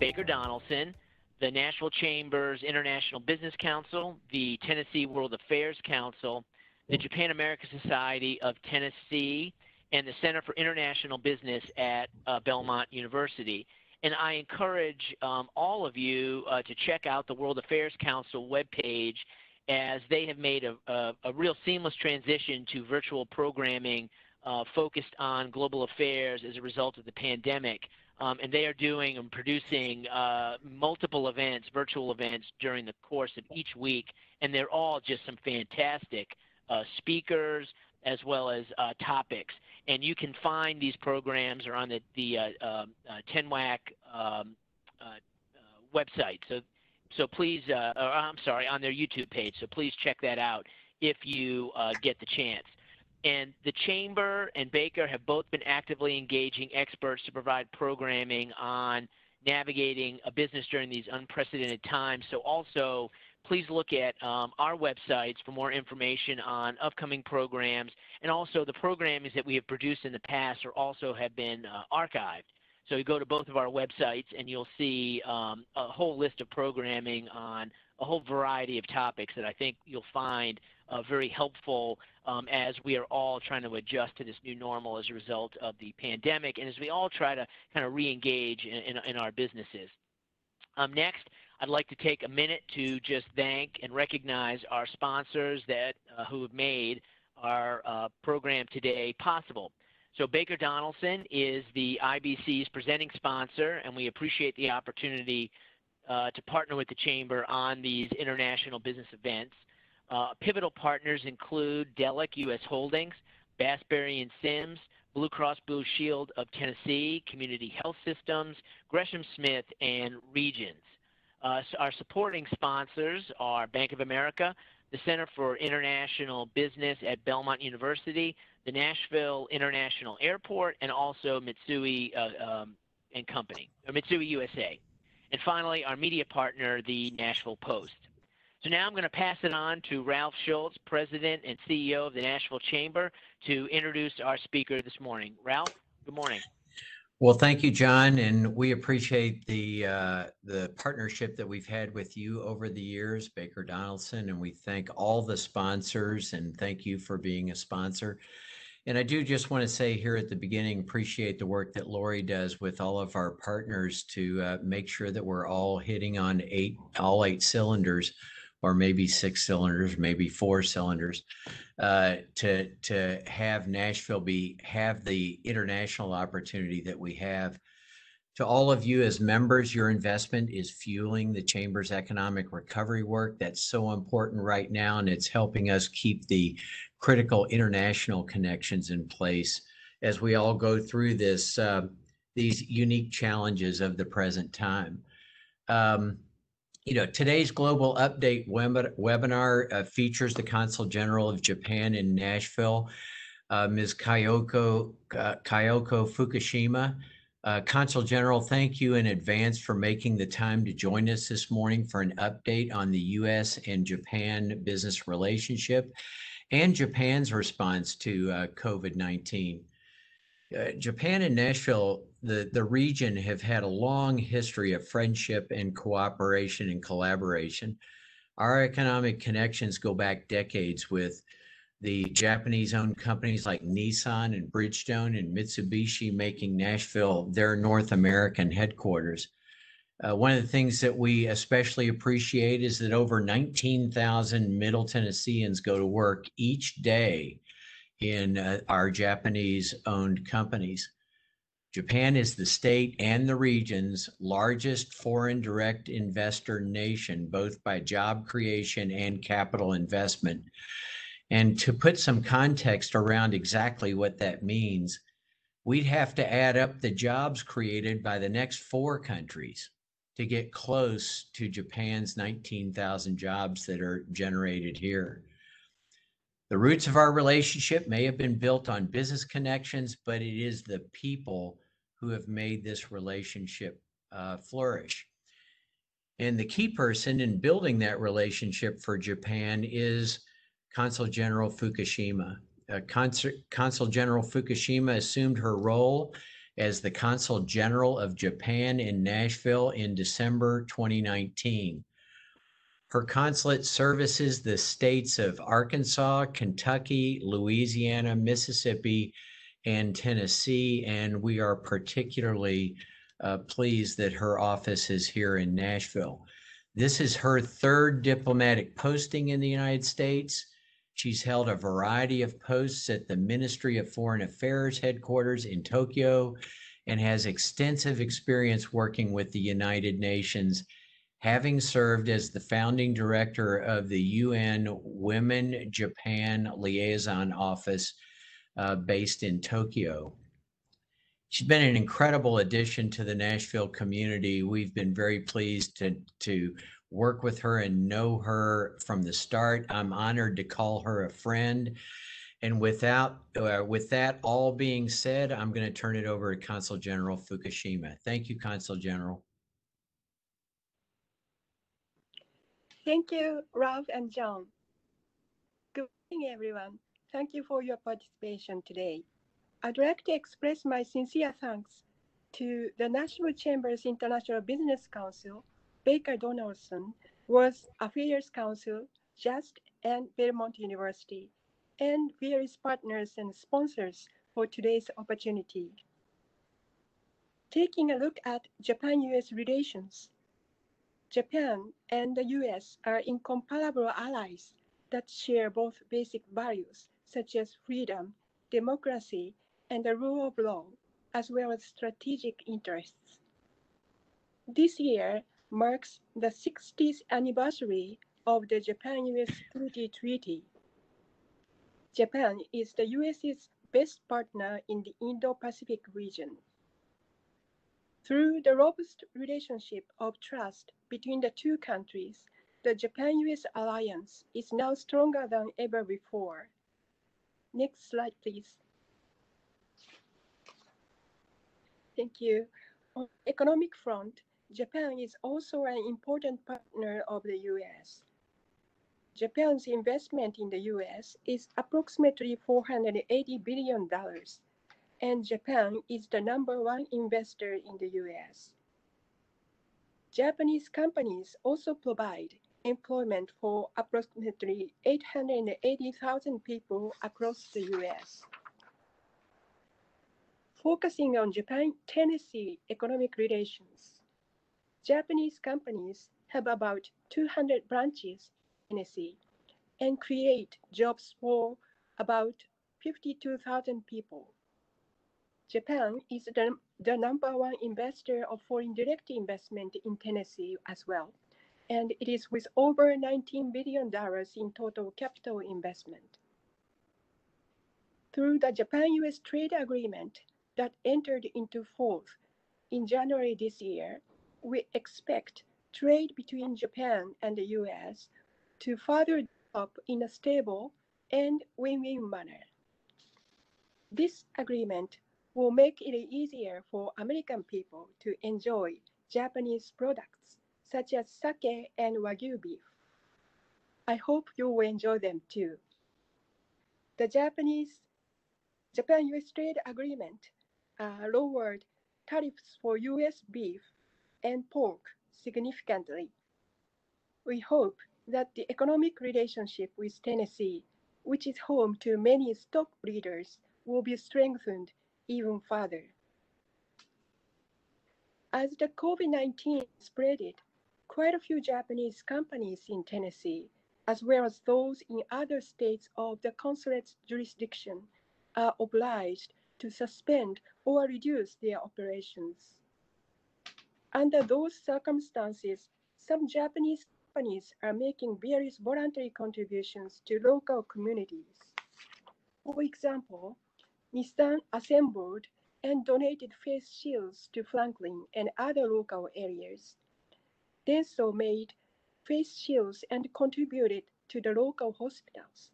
Baker Donelson, the Nashville Chambers International Business Council, the Tennessee World Affairs Council, the Japan America Society of Tennessee, and the Center for International Business at uh, Belmont University. And I encourage um, all of you uh, to check out the World Affairs Council webpage as they have made a, a, a real seamless transition to virtual programming uh, focused on global affairs as a result of the pandemic. Um, and they are doing and producing uh, multiple events, virtual events, during the course of each week. And they're all just some fantastic uh, speakers as well as uh, topics. And you can find these programs are on the, the uh, um, uh, TENWAC um, uh, website. So, so please, or, I'm sorry, on their YouTube page. So please check that out if you get the chance. And the Chamber and Baker have both been actively engaging experts to provide programming on navigating a business during these unprecedented times. So also please look at um, our websites for more information on upcoming programs and also the programs that we have produced in the past or also have been uh, archived. So you go to both of our websites and you'll see um, a whole list of programming on a whole variety of topics that I think you'll find uh, very helpful um, as we are all trying to adjust to this new normal as a result of the pandemic and as we all try to kind of re-engage in, in, in our businesses. Um, next, I'd like to take a minute to just thank and recognize our sponsors that uh, who have made our uh, program today possible. So Baker Donelson is the IBC's presenting sponsor, and we appreciate the opportunity uh, to partner with the Chamber on these international business events. Uh, pivotal partners include Delek U.S. Holdings, Bass, Berry and Sims, Blue Cross Blue Shield of Tennessee, Community Health Systems, Gresham Smith, and Regions. Uh, our supporting sponsors are Bank of America, the Center for International Business at Belmont University, the Nashville International Airport, and also Mitsui uh, um, and Company, or Mitsui USA. And finally, our media partner, the Nashville Post. So now I'm going to pass it on to Ralph Schultz, President and CEO of the Nashville Chamber, to introduce our speaker this morning. Ralph, good morning. Well, thank you, John, and we appreciate the uh, the partnership that we've had with you over the years, Baker Donelson, and we thank all the sponsors and thank you for being a sponsor. And I do just want to say here at the beginning, appreciate the work that Lori does with all of our partners to uh, make sure that we're all hitting on eight all eight cylinders or maybe six cylinders, maybe four cylinders, uh, to to have Nashville be have the international opportunity that we have. To all of you as members, your investment is fueling the Chamber's economic recovery work. That's so important right now, and it's helping us keep the critical international connections in place as we all go through this uh, these unique challenges of the present time. Um, you know, today's global update web webinar uh, features the Consul General of Japan in Nashville, uh, Ms. Kyoko, uh, Fukushima. Uh, Consul General, thank you in advance for making the time to join us this morning for an update on the U.S. and Japan business relationship and Japan's response to uh, COVID-19. Uh, Japan and Nashville the, the region have had a long history of friendship and cooperation and collaboration. Our economic connections go back decades with the Japanese owned companies like Nissan and Bridgestone and Mitsubishi making Nashville their North American headquarters. Uh, one of the things that we especially appreciate is that over 19,000 Middle Tennesseans go to work each day in uh, our Japanese owned companies. Japan is the state and the region's largest foreign direct investor nation, both by job creation and capital investment. And to put some context around exactly what that means, we'd have to add up the jobs created by the next four countries to get close to Japan's 19,000 jobs that are generated here. The roots of our relationship may have been built on business connections, but it is the people who have made this relationship uh, flourish. And the key person in building that relationship for Japan is Consul General Fukushima. Uh, Consul, Consul General Fukushima assumed her role as the Consul General of Japan in Nashville in December 2019. Her consulate services the states of Arkansas, Kentucky, Louisiana, Mississippi, and Tennessee, and we are particularly uh, pleased that her office is here in Nashville. This is her third diplomatic posting in the United States. She's held a variety of posts at the Ministry of Foreign Affairs headquarters in Tokyo and has extensive experience working with the United Nations, having served as the founding director of the UN Women Japan Liaison Office uh, based in Tokyo. She's been an incredible addition to the Nashville community. We've been very pleased to, to work with her and know her from the start. I'm honored to call her a friend. And without, uh, with that all being said, I'm going to turn it over to Consul General Fukushima. Thank you, Consul General. Thank you, Ralph and John. Good morning, everyone. Thank you for your participation today. I'd like to express my sincere thanks to the Nashville Chambers International Business Council, Baker Donelson, World Affairs Council, JUST, and Belmont University, and various partners and sponsors for today's opportunity. Taking a look at Japan-US relations, Japan and the US are incomparable allies that share both basic values such as freedom, democracy, and the rule of law, as well as strategic interests. This year marks the 60th anniversary of the Japan-US Security Treaty. Japan is the US's best partner in the Indo-Pacific region. Through the robust relationship of trust between the two countries, the Japan-US alliance is now stronger than ever before. Next slide, please. Thank you. On the economic front, Japan is also an important partner of the US. Japan's investment in the US is approximately $480 billion, and Japan is the number one investor in the US. Japanese companies also provide employment for approximately 880,000 people across the US. Focusing on Japan-Tennessee economic relations, Japanese companies have about 200 branches in Tennessee and create jobs for about 52,000 people. Japan is the, the number one investor of foreign direct investment in Tennessee as well, and it is with over $19 billion in total capital investment. Through the Japan-US trade agreement, that entered into force in January this year, we expect trade between Japan and the US to further develop in a stable and win-win manner. This agreement will make it easier for American people to enjoy Japanese products such as sake and wagyu beef. I hope you will enjoy them too. The Japanese Japan-US trade agreement uh, lowered tariffs for US beef and pork significantly. We hope that the economic relationship with Tennessee, which is home to many stock breeders, will be strengthened even further. As the COVID-19 spreaded, quite a few Japanese companies in Tennessee, as well as those in other states of the consulate's jurisdiction, are obliged to suspend or reduce their operations. Under those circumstances, some Japanese companies are making various voluntary contributions to local communities. For example, Nissan assembled and donated face shields to Franklin and other local areas. Denso made face shields and contributed to the local hospitals.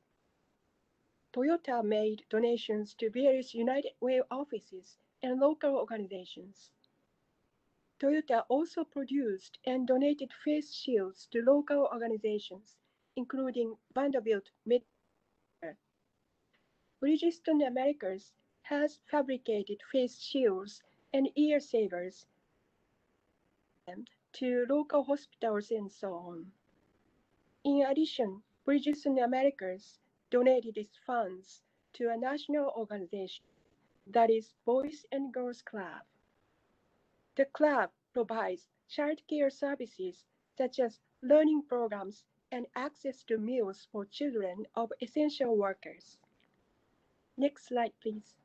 Toyota made donations to various United Way offices and local organizations. Toyota also produced and donated face shields to local organizations, including Vanderbilt Medical. Bridgestone Americas has fabricated face shields and ear savers to local hospitals and so on. In addition, Bridgestone Americas donated its funds to a national organization that is Boys and Girls Club. The club provides child care services such as learning programs and access to meals for children of essential workers. Next slide, please.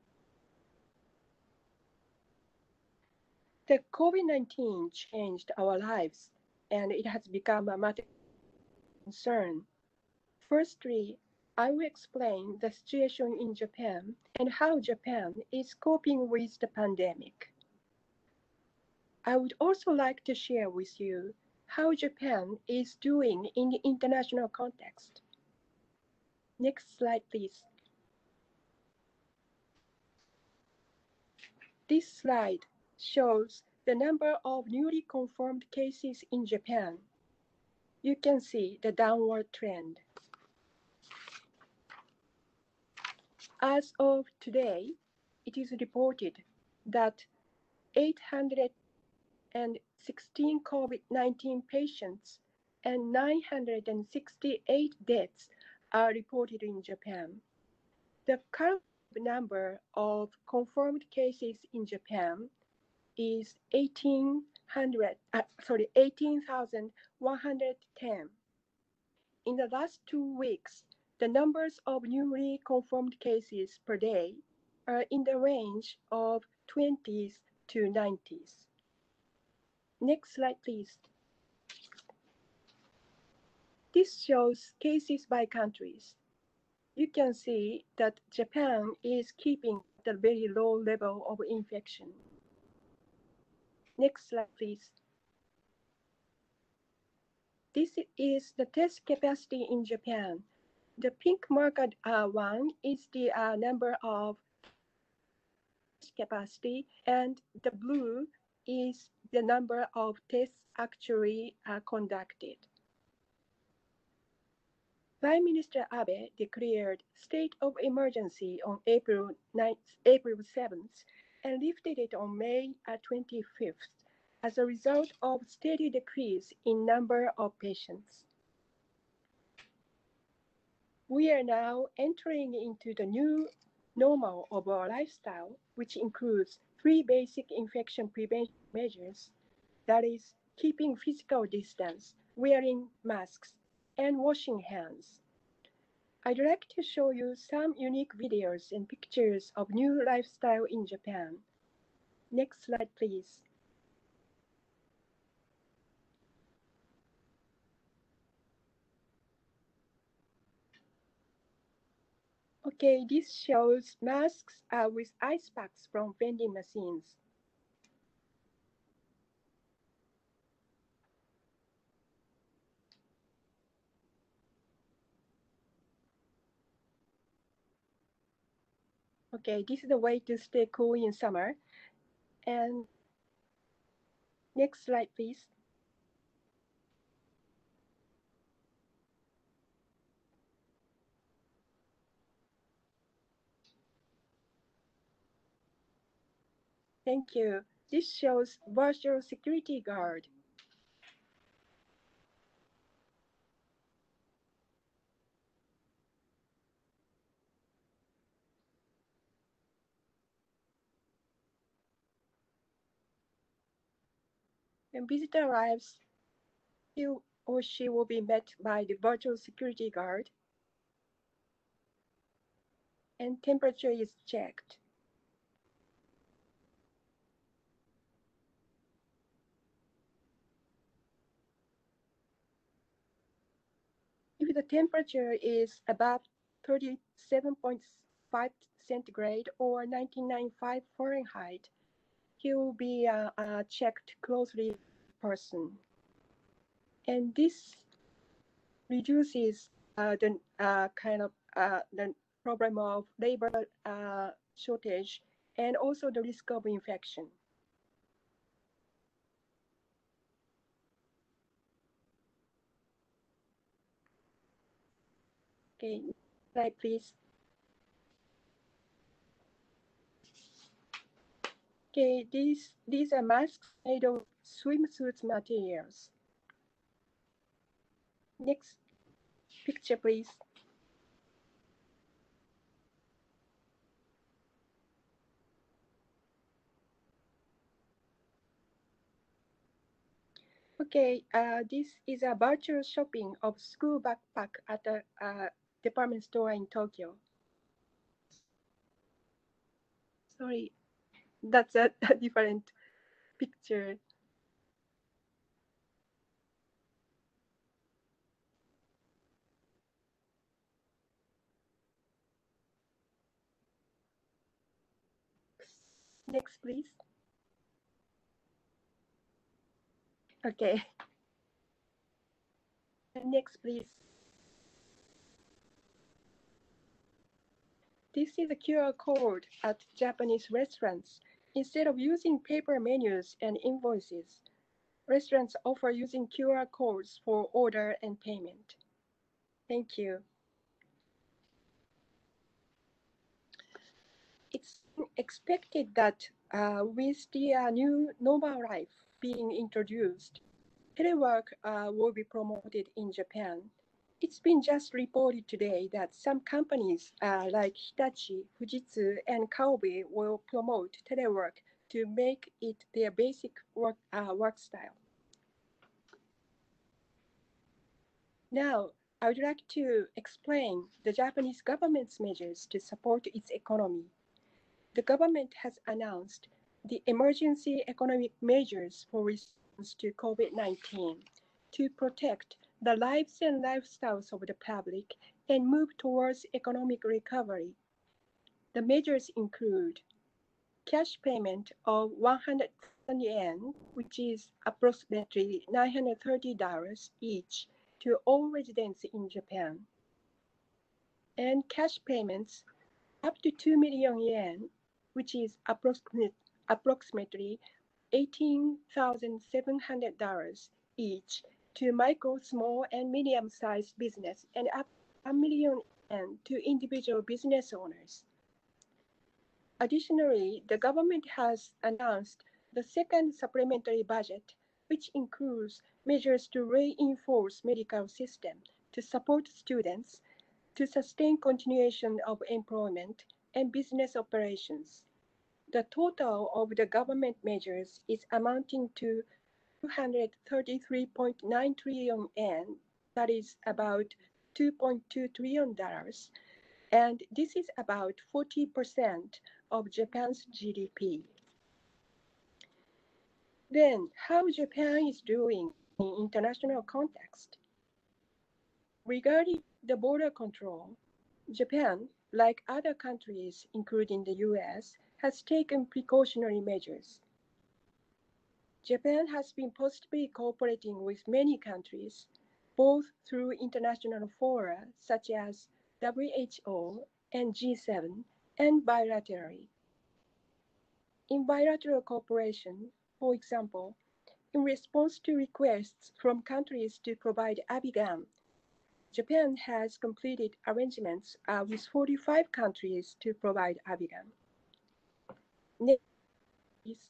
The COVID-19 changed our lives and it has become a matter of concern. Firstly, I will explain the situation in Japan and how Japan is coping with the pandemic. I would also like to share with you how Japan is doing in the international context. Next slide, please. This slide shows the number of newly confirmed cases in Japan. You can see the downward trend. As of today, it is reported that 816 COVID-19 patients and 968 deaths are reported in Japan. The current number of confirmed cases in Japan is 1800, uh, sorry, 18,110. In the last two weeks, the numbers of newly confirmed cases per day are in the range of 20s to 90s. Next slide, please. This shows cases by countries. You can see that Japan is keeping the very low level of infection. Next slide, please. This is the test capacity in Japan the pink marked uh, one is the uh, number of capacity, and the blue is the number of tests actually uh, conducted. Prime Minister Abe declared state of emergency on April 9th, April 7th and lifted it on May 25th uh, as a result of steady decrease in number of patients. We are now entering into the new normal of our lifestyle, which includes three basic infection prevention measures that is, keeping physical distance, wearing masks, and washing hands. I'd like to show you some unique videos and pictures of new lifestyle in Japan. Next slide, please. Okay, this shows masks uh, with ice packs from vending machines. Okay, this is the way to stay cool in summer. And next slide, please. Thank you. This shows virtual security guard. When visitor arrives, he or she will be met by the virtual security guard and temperature is checked. If the temperature is above 37.5 centigrade or 1995 Fahrenheit, he will be a, a checked closely person. And this reduces uh, the uh, kind of uh, the problem of labor uh, shortage and also the risk of infection. Okay, slide please. Okay, these these are masks made of swimsuit materials. Next picture, please. Okay, uh, this is a virtual shopping of school backpack at a uh, department store in Tokyo. Sorry, that's a, a different picture. Next, please. Okay. Next, please. This is a QR code at Japanese restaurants. Instead of using paper menus and invoices, restaurants offer using QR codes for order and payment. Thank you. It's expected that uh, with the uh, new normal life being introduced, telework uh, will be promoted in Japan. It's been just reported today that some companies uh, like Hitachi, Fujitsu, and Calbee will promote telework to make it their basic work, uh, work style. Now, I would like to explain the Japanese government's measures to support its economy. The government has announced the emergency economic measures for response to COVID-19 to protect the lives and lifestyles of the public and move towards economic recovery. The measures include cash payment of 100 yen, which is approximately $930 each to all residents in Japan, and cash payments up to 2 million yen, which is approximate, approximately $18,700 each to micro, small, and medium-sized business and up a million yen to individual business owners. Additionally, the government has announced the second supplementary budget, which includes measures to reinforce medical system to support students, to sustain continuation of employment and business operations. The total of the government measures is amounting to 233.9 trillion yen, that is about $2.2 trillion, and this is about 40% of Japan's GDP. Then, how Japan is doing in international context? Regarding the border control, Japan, like other countries, including the US, has taken precautionary measures. Japan has been positively cooperating with many countries, both through international fora such as WHO and G7 and bilaterally. In bilateral cooperation, for example, in response to requests from countries to provide Avigan, Japan has completed arrangements uh, with 45 countries to provide please.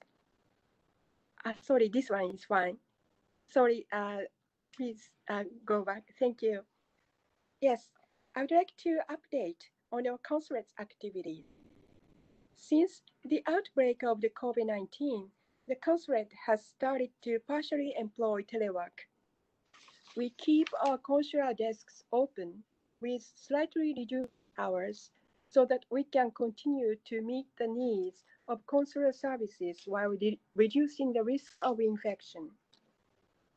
Uh, sorry, this one is fine. Sorry, uh, please uh, go back. Thank you. Yes, I would like to update on our consulate's activities. Since the outbreak of the COVID-19, the consulate has started to partially employ telework. We keep our consular desks open with slightly reduced hours so that we can continue to meet the needs of consular services while re reducing the risk of infection.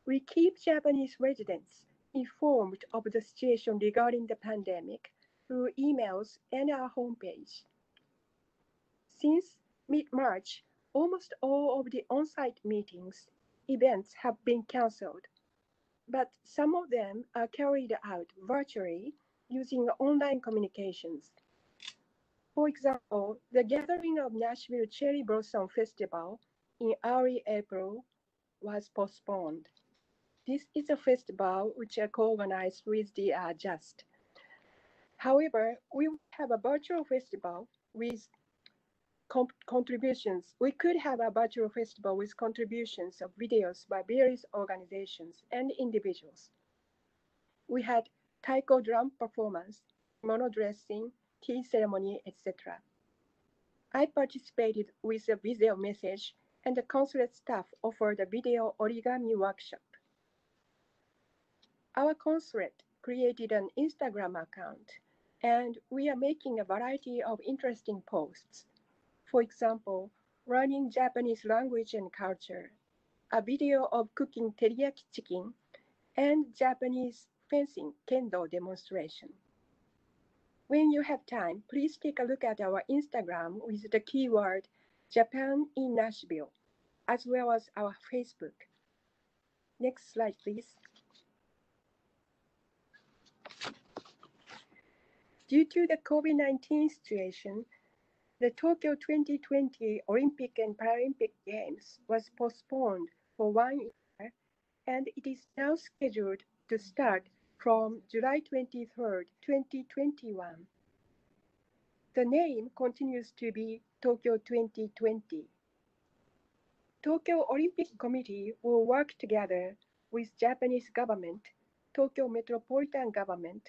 We keep Japanese residents informed of the situation regarding the pandemic through emails and our homepage. Since mid-March, almost all of the on-site meetings, events have been canceled, but some of them are carried out virtually using online communications. For example, the gathering of Nashville Cherry Blossom Festival in early April was postponed. This is a festival which are co-organized with the uh, JUST. However, we have a virtual festival with contributions. We could have a virtual festival with contributions of videos by various organizations and individuals. We had taiko drum performance, mono dressing, tea ceremony, etc. I participated with a video message and the consulate staff offered a video origami workshop. Our consulate created an Instagram account and we are making a variety of interesting posts. For example, learning Japanese language and culture, a video of cooking teriyaki chicken, and Japanese fencing kendo demonstration. When you have time, please take a look at our Instagram with the keyword Japan in Nashville, as well as our Facebook. Next slide, please. Due to the COVID-19 situation, the Tokyo 2020 Olympic and Paralympic Games was postponed for one year, and it is now scheduled to start from July 23rd, 2021. The name continues to be Tokyo 2020. Tokyo Olympic Committee will work together with Japanese government, Tokyo Metropolitan Government,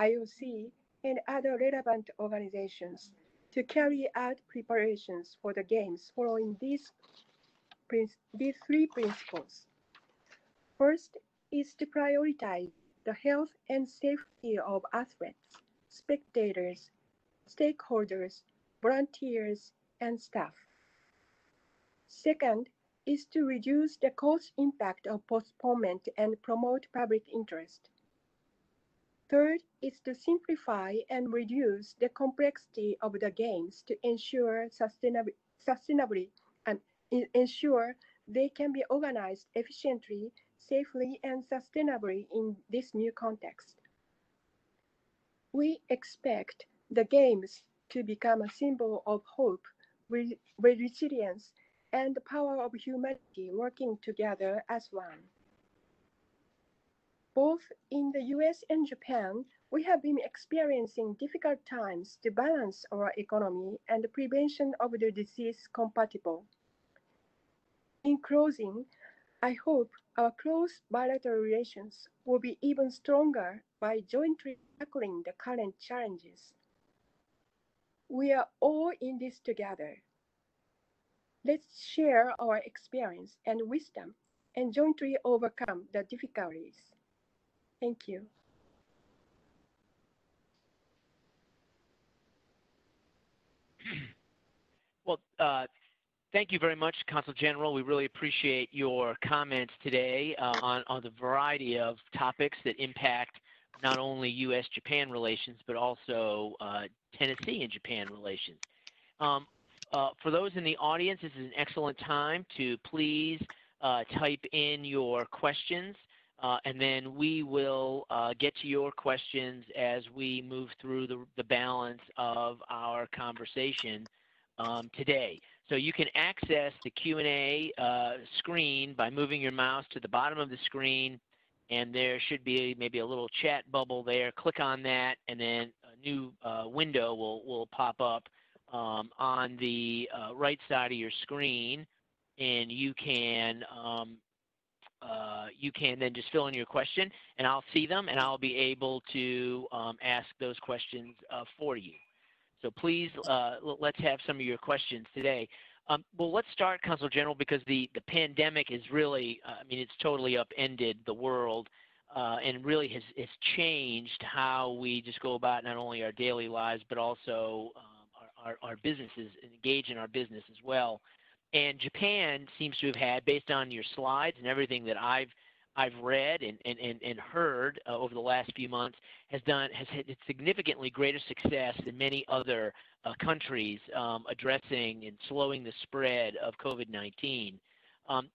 IOC, and other relevant organizations to carry out preparations for the Games following these, these three principles. First is to prioritize the health and safety of athletes, spectators, stakeholders, volunteers, and staff. Second is to reduce the cost impact of postponement and promote public interest. Third is to simplify and reduce the complexity of the games to ensure sustainab sustainably um, and ensure they can be organized efficiently, safely, and sustainably in this new context. We expect the games to become a symbol of hope, re resilience, and the power of humanity working together as one. Both in the US and Japan, we have been experiencing difficult times to balance our economy and the prevention of the disease compatible. In closing, I hope our close bilateral relations will be even stronger by jointly tackling the current challenges. We are all in this together. Let's share our experience and wisdom and jointly overcome the difficulties. Thank you. Well, uh, thank you very much, Consul General. We really appreciate your comments today uh, on, on the variety of topics that impact not only U.S.-Japan relations, but also uh, Tennessee and Japan relations. Um, uh, for those in the audience, this is an excellent time to please uh, type in your questions uh, and then we will uh, get to your questions as we move through the, the balance of our conversation um, today. So you can access the Q&A uh, screen by moving your mouse to the bottom of the screen and there should be maybe a little chat bubble there. Click on that and then a new uh, window will, will pop up um, on the uh, right side of your screen and you can um, uh, you can then just fill in your question and I'll see them and I'll be able to um, ask those questions uh, for you. So please, uh, let's have some of your questions today. Um, well, let's start, Consul General, because the, the pandemic is really, uh, I mean, it's totally upended the world uh, and really has, has changed how we just go about not only our daily lives, but also um, our, our, our businesses and engage in our business as well. And Japan seems to have had, based on your slides and everything that I've I've read and, and, and, and heard uh, over the last few months, has done has had significantly greater success than many other uh, countries um, addressing and slowing the spread of COVID-19. Um,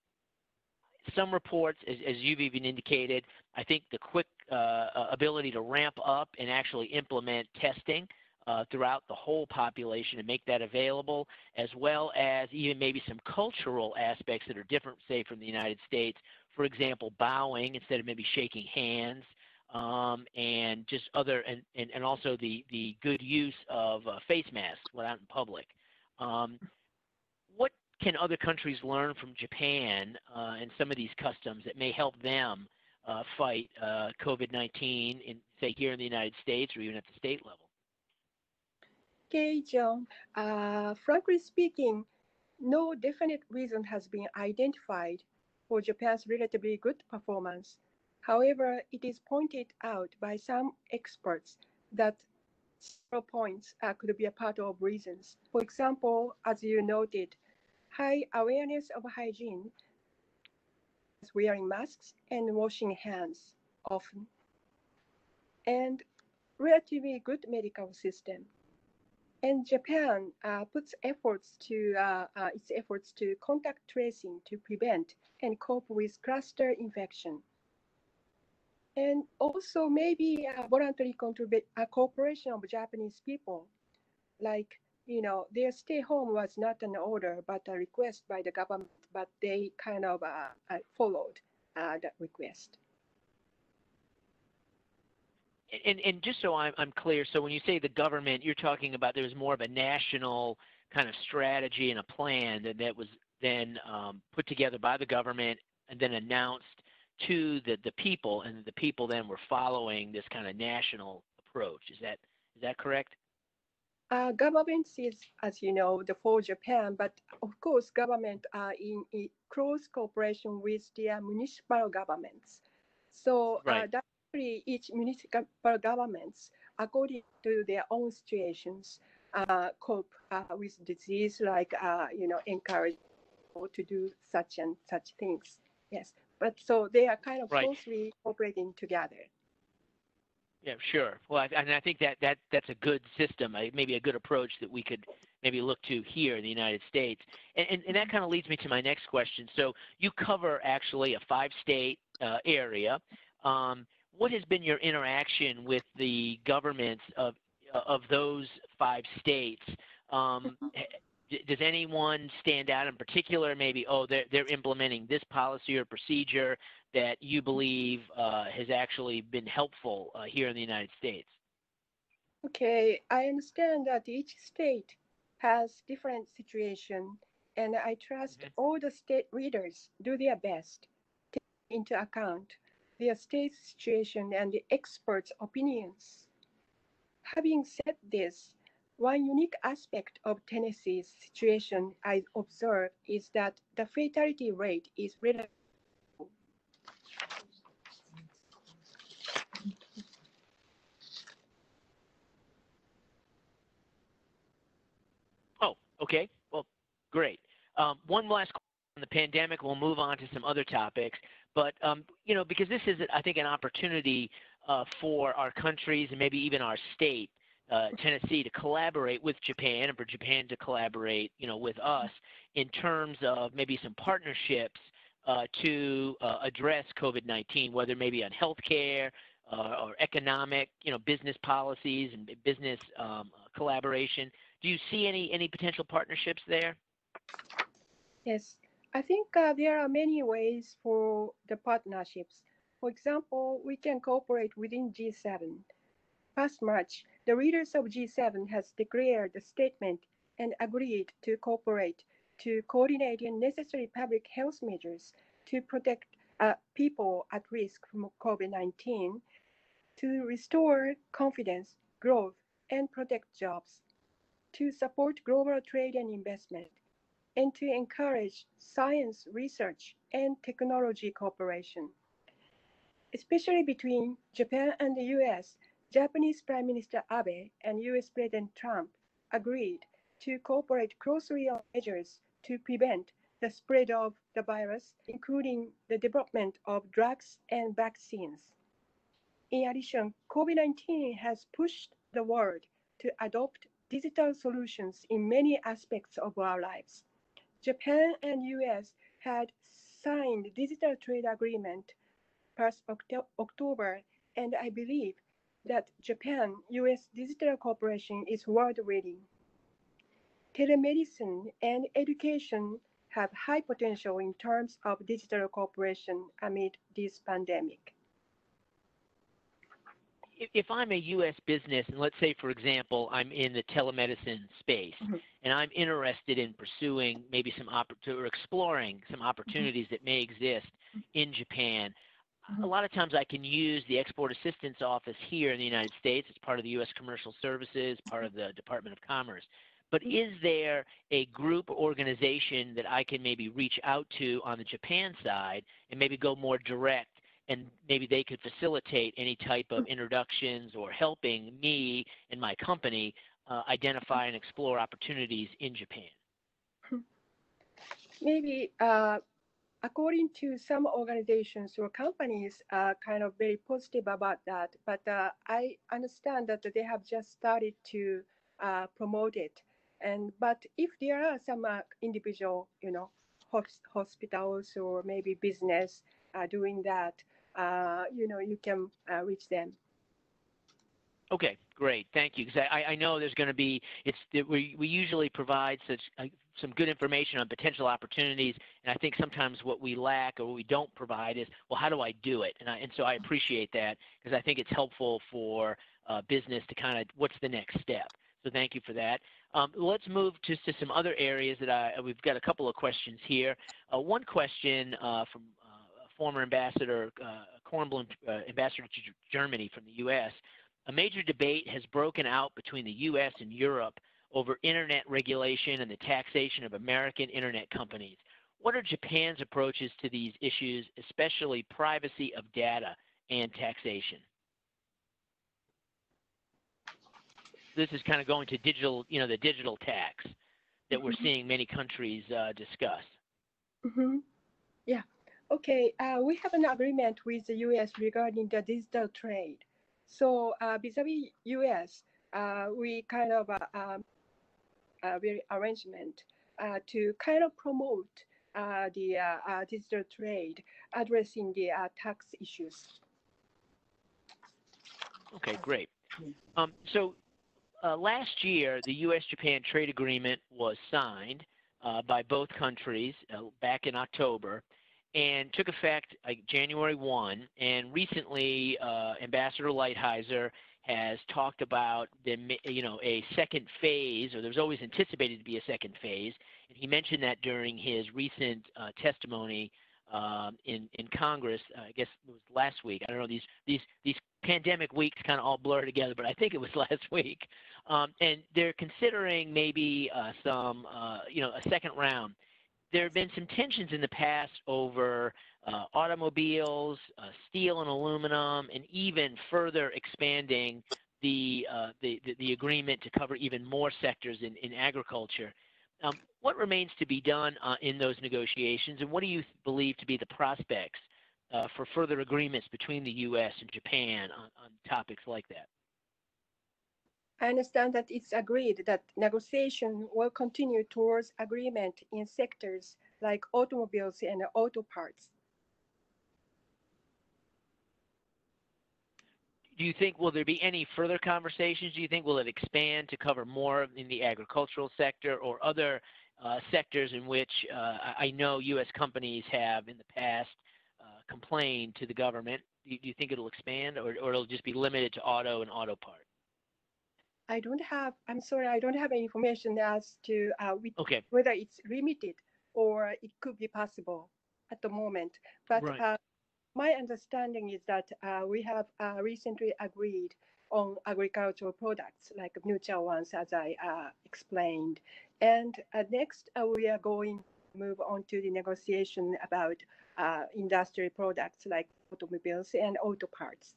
some reports, as, as, you've even indicated, I think the quick uh, ability to ramp up and actually implement testing uh, throughout the whole population and make that available, as well as even maybe some cultural aspects that are different, say, from the United States. For example, bowing instead of maybe shaking hands, um, and just other, and, and, and also the, the good use of uh, face masks when out in public. Um, what can other countries learn from Japan uh, and some of these customs that may help them uh, fight uh, COVID-19 in, say, here in the United States or even at the state level? Okay, John. Uh, frankly speaking, no definite reason has been identified for Japan's relatively good performance. However, it is pointed out by some experts that several points uh, could be a part of reasons. For example, as you noted, high awareness of hygiene, wearing masks and washing hands often, and relatively good medical system. And Japan uh, puts efforts to uh, uh, its efforts to contact tracing to prevent and cope with cluster infection. And also maybe a voluntary contribute, a cooperation of Japanese people, like you know their stay home was not an order but a request by the government, but they kind of uh, uh, followed uh, that request. And, and just so I'm, I'm clear, so when you say the government, you're talking about there was more of a national kind of strategy and a plan that, that was then um, put together by the government and then announced to the, the people, and the people then were following this kind of national approach. Is that is that correct? Uh, government is, as you know, the for Japan, but of course, government are in, in close cooperation with their municipal governments. So right. uh, that each municipal governments, according to their own situations, uh, cope uh, with disease, like uh, you know, encourage people to do such and such things. Yes, but so they are kind of right. closely operating together. Yeah, sure. Well, I, and I think that, that that's a good system, maybe a good approach that we could maybe look to here in the United States. And, and, and that kind of leads me to my next question. So you cover actually a five-state uh, area. Um, what has been your interaction with the governments of of those five states? Um, does anyone stand out in particular? Maybe oh they're they're implementing this policy or procedure that you believe uh, has actually been helpful uh, here in the United States. Okay, I understand that each state has different situation, and I trust all the state leaders do their best to take into account their state situation and the experts' opinions. Having said this, one unique aspect of Tennessee's situation I observe is that the fatality rate is relatively. Oh, okay. Well, great. Um, one last question on the pandemic. We'll move on to some other topics. But, um, you know, because this is, I think, an opportunity uh, for our countries and maybe even our state, uh, Tennessee, to collaborate with Japan and for Japan to collaborate, you know, with us in terms of maybe some partnerships uh, to uh, address COVID-19, whether maybe on healthcare uh, or economic, you know, business policies and business um, collaboration. Do you see any any potential partnerships there? Yes, I think uh, there are many ways for the partnerships. For example, we can cooperate within G7. Past March, the leaders of G7 has declared a statement and agreed to cooperate to coordinate necessary public health measures to protect uh, people at risk from COVID-19, to restore confidence, growth, and protect jobs, to support global trade and investment, and to encourage science research and technology cooperation. Especially between Japan and the US, Japanese Prime Minister Abe and US President Trump agreed to cooperate closely on measures to prevent the spread of the virus, including the development of drugs and vaccines. In addition, COVID 19 has pushed the world to adopt digital solutions in many aspects of our lives. Japan and US had signed digital trade agreement past Octo October, and I believe that Japan US digital cooperation is world leading. Telemedicine and education have high potential in terms of digital cooperation amid this pandemic. If, I'm a U.S. business, and let's say, for example, I'm in the telemedicine space, Mhm. and I'm interested in pursuing maybe some oppor- or exploring some opportunities that may exist in Japan. A Mhm. lot of times I can use the Export Assistance Office here in the United States. It's part of the U.S. Commercial Services, part of the Department of Commerce. But is there a group or organization that I can maybe reach out to on the Japan side and maybe go more direct and maybe they could facilitate any type of introductions or helping me and my company uh, identify and explore opportunities in Japan? maybe uh, according to some organizations or companies are kind of very positive about that but uh, i understand that they have just started to uh, promote it. And but if there are some uh, individual you know hos- hospitals or maybe business uh, doing that uh, you know you can uh, reach them Okay, great. Thank you. Because I, I know there's going to be, it's that we, we usually provide such uh, some good information on potential opportunities, and I think sometimes what we lack or what we don't provide is, well, how do I do it? And, I, and so I appreciate that because I think it's helpful for uh, business to kind of, what's the next step? So thank you for that. Um, let's move to, to some other areas that I, we've got a couple of questions here. Uh, one question uh, from uh, former ambassador, uh, Kornblum, uh, ambassador to Germany from the U.S., a major debate has broken out between the U.S. and Europe over internet regulation and the taxation of American internet companies. What are Japan's approaches to these issues, especially privacy of data and taxation? This is kind of going to digital, you know, the digital tax that we're Mhm. seeing many countries uh, discuss. hmm Yeah. Okay. Uh, we have an agreement with the U.S. regarding the digital trade. So uh, vis-a-vis U.S., uh, we kind of uh, um, very arrangement to kind of promote the digital trade, addressing the tax issues. Okay, great. Um, so uh, last year, the U.S.-Japan trade agreement was signed uh, by both countries uh, back in October and took effect uh, January 1. And recently, uh, Ambassador Lighthizer has talked about the you know a second phase, or there's always anticipated to be a second phase, and he mentioned that during his recent uh, testimony um, in in Congress. Uh, I guess it was last week. I don't know these these these pandemic weeks kind of all blur together, but I think it was last week. Um, and they're considering maybe uh, some uh, you know a second round. There have been some tensions in the past over uh, automobiles, uh, steel and aluminum, and even further expanding the, uh, the, the, the agreement to cover even more sectors in, in agriculture. Um, what remains to be done uh, in those negotiations, and what do you believe to be the prospects uh, for further agreements between the U.S. and Japan on, on topics like that? I understand that it's agreed that negotiation will continue towards agreement in sectors like automobiles and auto parts. do you think will there be any further conversations? Do you think will it expand to cover more in the agricultural sector or other uh, sectors in which uh, I know U.S. companies have in the past uh, complained to the government? Do you, do you think it'll expand, or, or it'll just be limited to auto and auto parts? I don't have, I'm sorry, I don't have any information as to uh, which, Okay, whether it's limited or it could be possible at the moment. But Right. uh, my understanding is that uh, we have uh, recently agreed on agricultural products like mutual ones, as I uh, explained. And uh, next, uh, we are going to move on to the negotiation about uh, industrial products like automobiles and auto parts.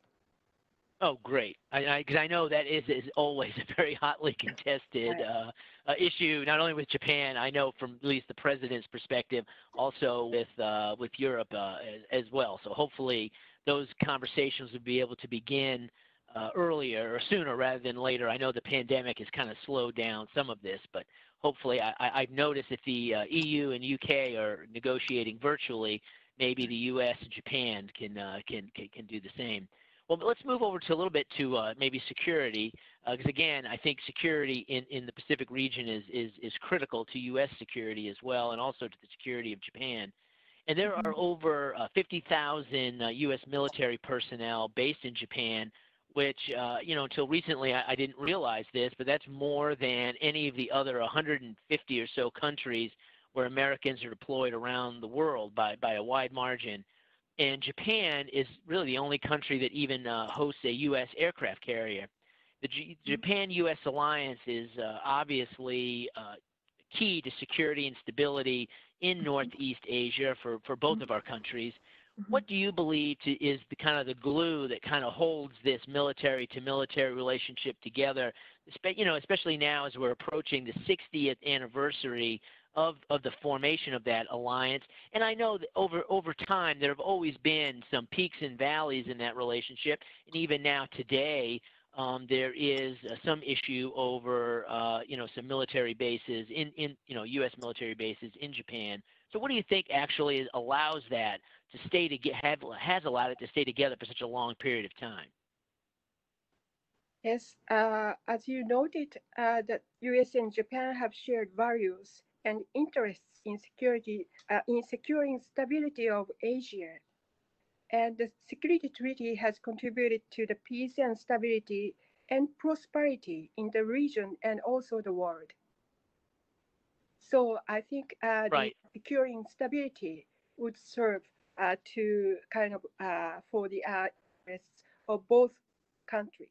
Oh, great! I, I, cause I know that is is always a very hotly contested uh, uh, issue, not only with Japan. I know from at least the president's perspective, also with uh, with Europe uh, as, as well. So hopefully, those conversations will be able to begin uh, earlier or sooner rather than later. I know the pandemic has kind of slowed down some of this, but hopefully, I, I, I've noticed that the uh, EU and UK are negotiating virtually, maybe the U.S. and Japan can uh, can, can can do the same. Well, let's move over to a little bit to uh, maybe security, because again, I think security in, in the Pacific region is, is, is critical to U.S. security as well, and also to the security of Japan. And there are over uh, 50,000 uh, U.S. military personnel based in Japan. which, uh, you know, until recently I, I, didn't realize this, but that's more than any of the other 150 or so countries where Americans are deployed around the world by, by a wide margin. And Japan is really the only country that even uh, hosts a U.S. aircraft carrier. The G- mm-hmm. Japan U.S. alliance is uh, obviously uh, key to security and stability in mm-hmm. Northeast Asia for, for both of our countries. Mm-hmm. What do you believe to, is the kind of the glue that kind of holds this military to military relationship together? You know, especially now as we're approaching the 60th anniversary of, of the formation of that alliance. And I know that over over time there have always been some peaks and valleys in that relationship, and even now today. Um, there is uh, some issue over, uh, you know, some military bases in, in, you know, U.S. military bases in Japan. So, what do you think actually allows that to stay to get have, has allowed it to stay together for such a long period of time. Yes, uh, as you noted, uh, the U.S. and Japan have shared values and interests in security, uh, in securing stability of Asia, and the security treaty has contributed to the peace and stability and prosperity in the region and also the world. So I think uh, right. securing stability would serve uh, to kind of uh, for the uh, interests of both countries.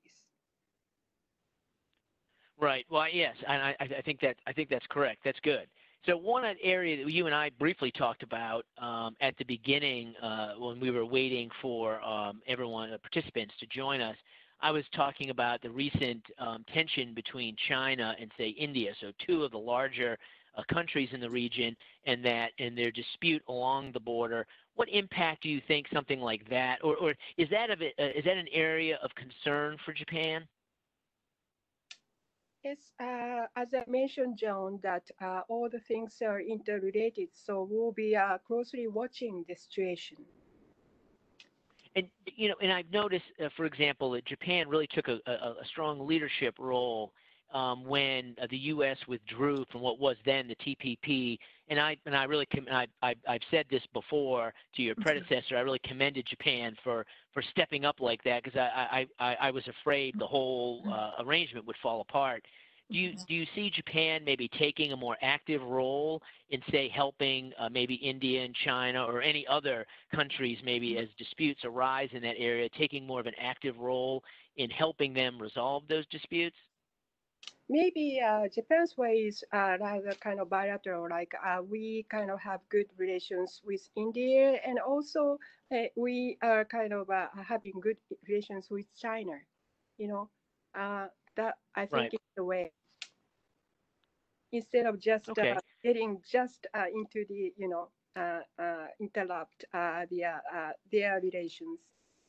Right. Well, yes, and I, I think that I think that's correct. That's good. So one area that you and I briefly talked about um, at the beginning uh, when we were waiting for um, everyone, the participants, to join us, I was talking about the recent um, tension between China and say India. So two of the larger uh, countries in the region, and that in their dispute along the border what impact do you think something like that, or, or is that it, uh, is that an area of concern for Japan? Yes, uh, as I mentioned, John, that uh, all the things are interrelated, so we'll be uh, closely watching the situation. And you know, and I've noticed, uh, for example, that Japan really took a, a, a strong leadership role um, when uh, the U.S. withdrew from what was then the TPP. And I and I really com- I, I I've said this before to your mm-hmm. predecessor. I really commended Japan for for stepping up like that because I, I I I was afraid the whole mm-hmm. uh, arrangement would fall apart. Do you do you see Japan maybe taking a more active role in say helping uh, maybe India and China or any other countries maybe mm-hmm. as disputes arise in that area, taking more of an active role in helping them resolve those disputes? Maybe uh, Japan's way is uh, rather kind of bilateral. Like uh, we kind of have good relations with India, and also uh, we are kind of uh, having good relations with China. You know, uh, that I think right. is the way. Instead of just okay. getting just into the you know interrupt their their relations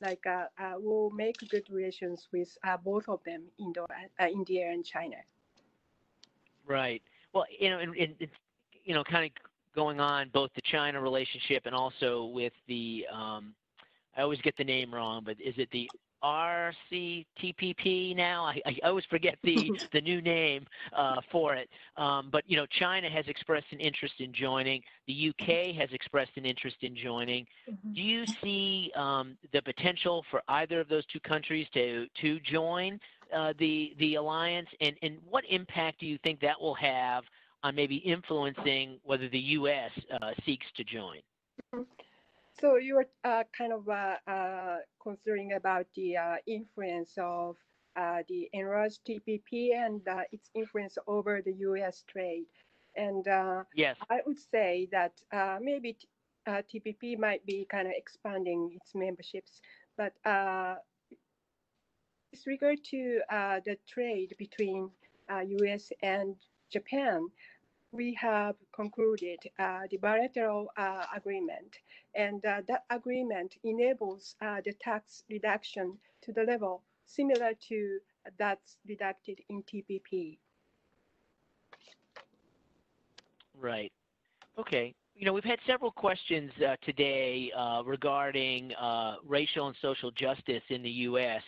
like uh, uh, will make good relations with uh, both of them, Indo, India and China. Right. Well, you know, and, and it's you know kind of going on both the China relationship and also with the um, I always get the name wrong, but is it the RCTPP now. I, I always forget the, the new name uh, for it. Um, but, you know, China has expressed an interest in joining. The UK has expressed an interest in joining. Mm-hmm. Do you see um, the potential for either of those two countries to, to join uh, the, the alliance? And, and what impact do you think that will have on maybe influencing whether the U.S. Uh, seeks to join? Mm-hmm. So you were uh, kind of uh, uh, considering about the uh, influence of uh, the enlarged TPP and uh, its influence over the U.S. trade. And yes, I would say that maybe TPP might be kind of expanding its memberships, but with regard to the trade between U.S. and Japan, we have concluded uh, the bilateral uh, agreement, and uh, that agreement enables uh, the tax reduction to the level similar to that's deducted in TPP. Right. Okay. You know, we've had several questions uh, today uh, regarding racial and social justice in the U.S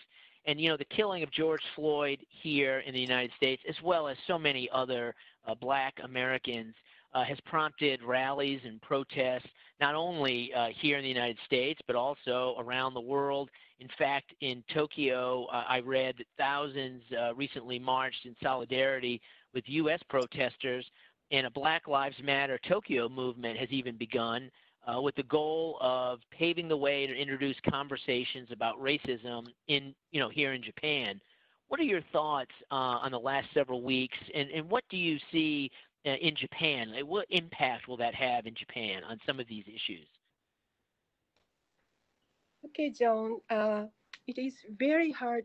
and you know the killing of George Floyd here in the United States, as well as so many other uh, Black Americans. uh, has prompted rallies and protests, not only uh, here in the United States, but also around the world. In fact, in Tokyo, uh, I read that thousands uh, recently marched in solidarity with U.S. protesters, and a Black Lives Matter Tokyo movement has even begun. Uh, with the goal of paving the way to introduce conversations about racism in, you know, here in Japan. What are your thoughts uh, on the last several weeks, and, and what do you see uh, in Japan? What impact will that have in Japan on some of these issues? Okay, John. Uh, it is very hard.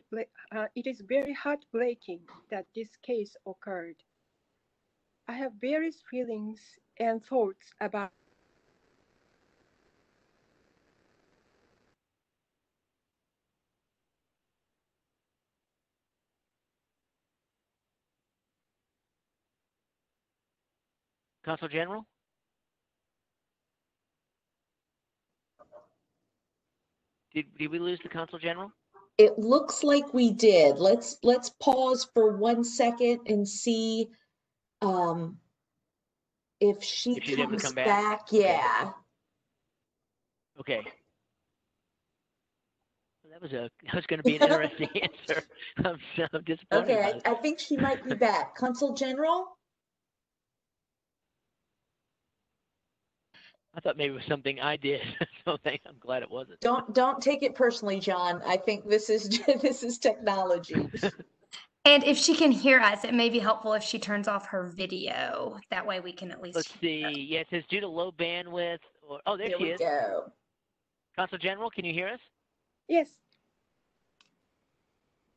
Uh, it is very heartbreaking that this case occurred. I have various feelings and thoughts about. Consul General? Did, did we lose the Consul General? It looks like we did. Let's, let's pause for one second and see um, if she If she's able to comes come back? back. Yeah. Okay. That was a that was going to be an interesting answer. I'm, so- I'm disappointed. Okay. I, I think she might be back. Consul General? I thought maybe it was something I did, so thank, I'm glad it wasn't. Don't, don't take it personally, John. I think this is, this is technology. And if she can hear us, it may be helpful if she turns off her video. That way we can at least. Let's hear her. see. Yeah, it says due to low bandwidth. Or, oh, there Here she we is. go. Consul General, can you hear us? Yes.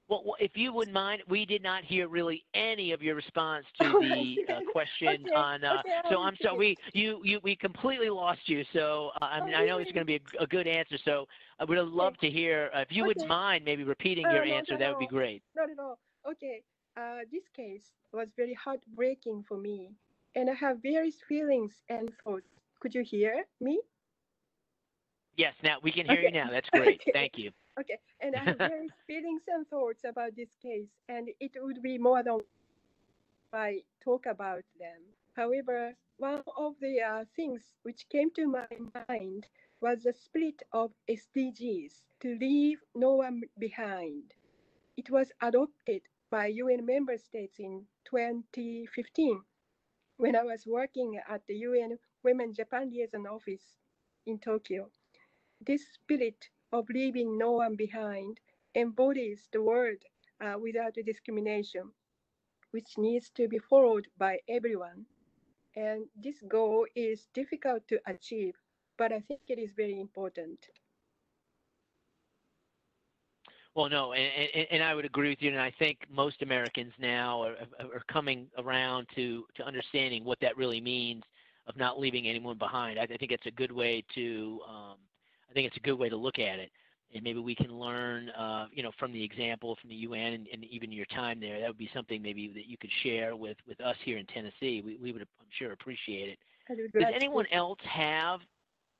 Well, if you wouldn't mind, we did not hear really any of your response to Oh, the uh, question Okay, on. Uh, okay, so I'm sorry, we you you we completely lost you. So uh, I mean, I know it's going to be a, a good answer. So I would love to hear uh, if you wouldn't mind maybe repeating your no, answer. no, That would be great. Not at all. Okay. Uh, this case was very heartbreaking for me, and I have various feelings and thoughts. Could you hear me? Yes, now we can hear you now. That's great. Thank you. Okay, and I have various feelings and thoughts about this case, and it would be more than I talk about them. However, one of the uh, things which came to my mind was the spirit of SDGs to leave no one behind. It was adopted by UN member states in 2015 when I was working at the UN Women Japan Liaison Office in Tokyo. This spirit of leaving no one behind embodies the word uh, without discrimination, which needs to be followed by everyone. And this goal is difficult to achieve, but I think it is very important. Well, no, and, and, and I would agree with you, and I think most Americans now are, are coming around to, to understanding what that really means of not leaving anyone behind. I, I think it's a good way to, um, I think it's a good way to look at it, and maybe we can learn, uh, you know, from the example from the UN and, and even your time there. That would be something maybe that you could share with, with us here in Tennessee. We, we would, I'm sure, appreciate it. Does anyone else have?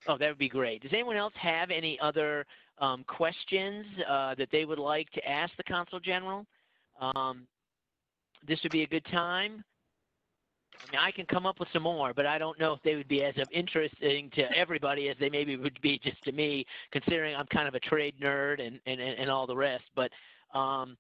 Oh, that would be great. Does anyone else have any other um, questions uh, that they would like to ask the Consul General? Um, this would be a good time. I mean, I can come up with some more, but I don't know if they would be as of interesting to everybody as they maybe would be just to me, considering I'm kind of a trade nerd and, and, and all the rest. But, um,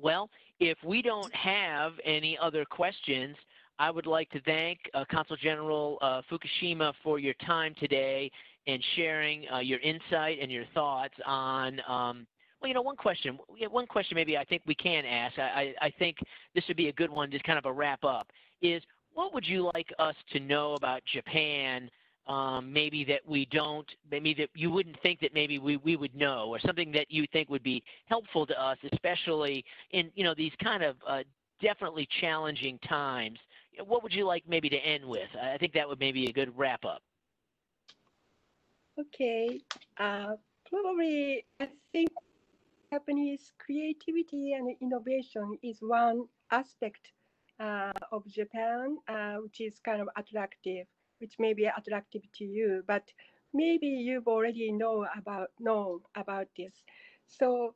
well, if we don't have any other questions, I would like to thank uh, Consul General uh, Fukushima for your time today and sharing uh, your insight and your thoughts on. Um, well, you know, one question. One question maybe I think we can ask. I, I, I think this would be a good one, just kind of a wrap up. Is what would you like us to know about Japan? Um, maybe that we don't, maybe that you wouldn't think that maybe we, we would know, or something that you think would be helpful to us, especially in you know these kind of uh, definitely challenging times. What would you like maybe to end with? I think that would maybe be a good wrap up. Okay, uh, probably I think Japanese creativity and innovation is one aspect uh, of Japan, uh, which is kind of attractive, which may be attractive to you, but maybe you've already know about know about this. So,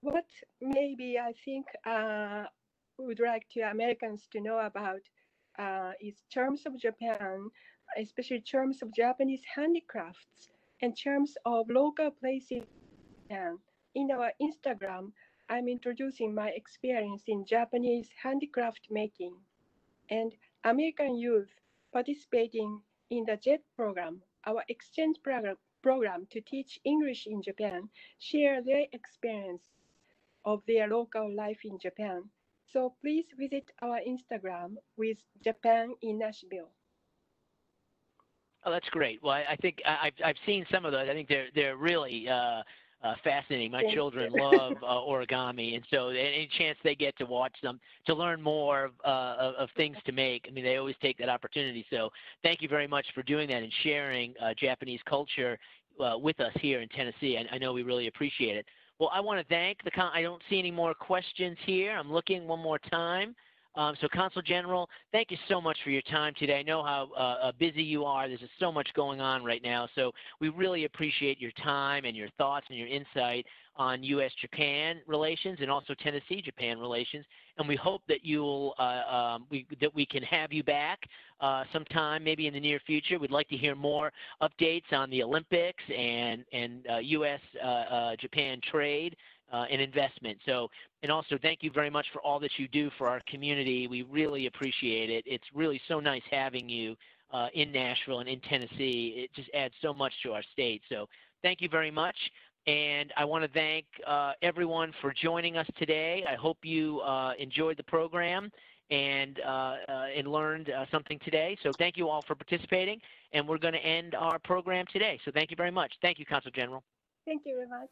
what maybe I think uh, would like to Americans to know about uh, is terms of Japan, especially terms of Japanese handicrafts and terms of local places. And in our Instagram, I'm introducing my experience in Japanese handicraft making and American youth participating in the JET program, our exchange program, program to teach English in Japan, share their experience of their local life in Japan. So please visit our Instagram with Japan in Nashville. Oh, that's great. Well, I, I think I- I've I've seen some of those. I think they're they're really uh, uh, fascinating. My children love uh, origami, and so any chance they get to watch them to learn more of, uh, of things to make, I mean, they always take that opportunity. So thank you very much for doing that and sharing uh, Japanese culture uh, with us here in Tennessee. I, I know we really appreciate it. Well, I want to thank the. Con- I don't see any more questions here. I'm looking one more time. Um, so, Consul General, thank you so much for your time today. I know how uh, uh, busy you are. There's just so much going on right now. So, we really appreciate your time and your thoughts and your insight on U.S.-Japan relations and also Tennessee-Japan relations. And we hope that you'll uh, um, we, that we can have you back uh, sometime, maybe in the near future. We'd like to hear more updates on the Olympics and and uh, U.S.-Japan trade uh, and investment. So, and also thank you very much for all that you do for our community. We really appreciate it. It's really so nice having you uh, in Nashville and in Tennessee. It just adds so much to our state. So, thank you very much. And I want to thank uh, everyone for joining us today. I hope you uh, enjoyed the program and uh, uh, and learned something today. So thank you all for participating. And we're going to end our program today. So thank you very much. Thank you, Consul General. Thank you very much.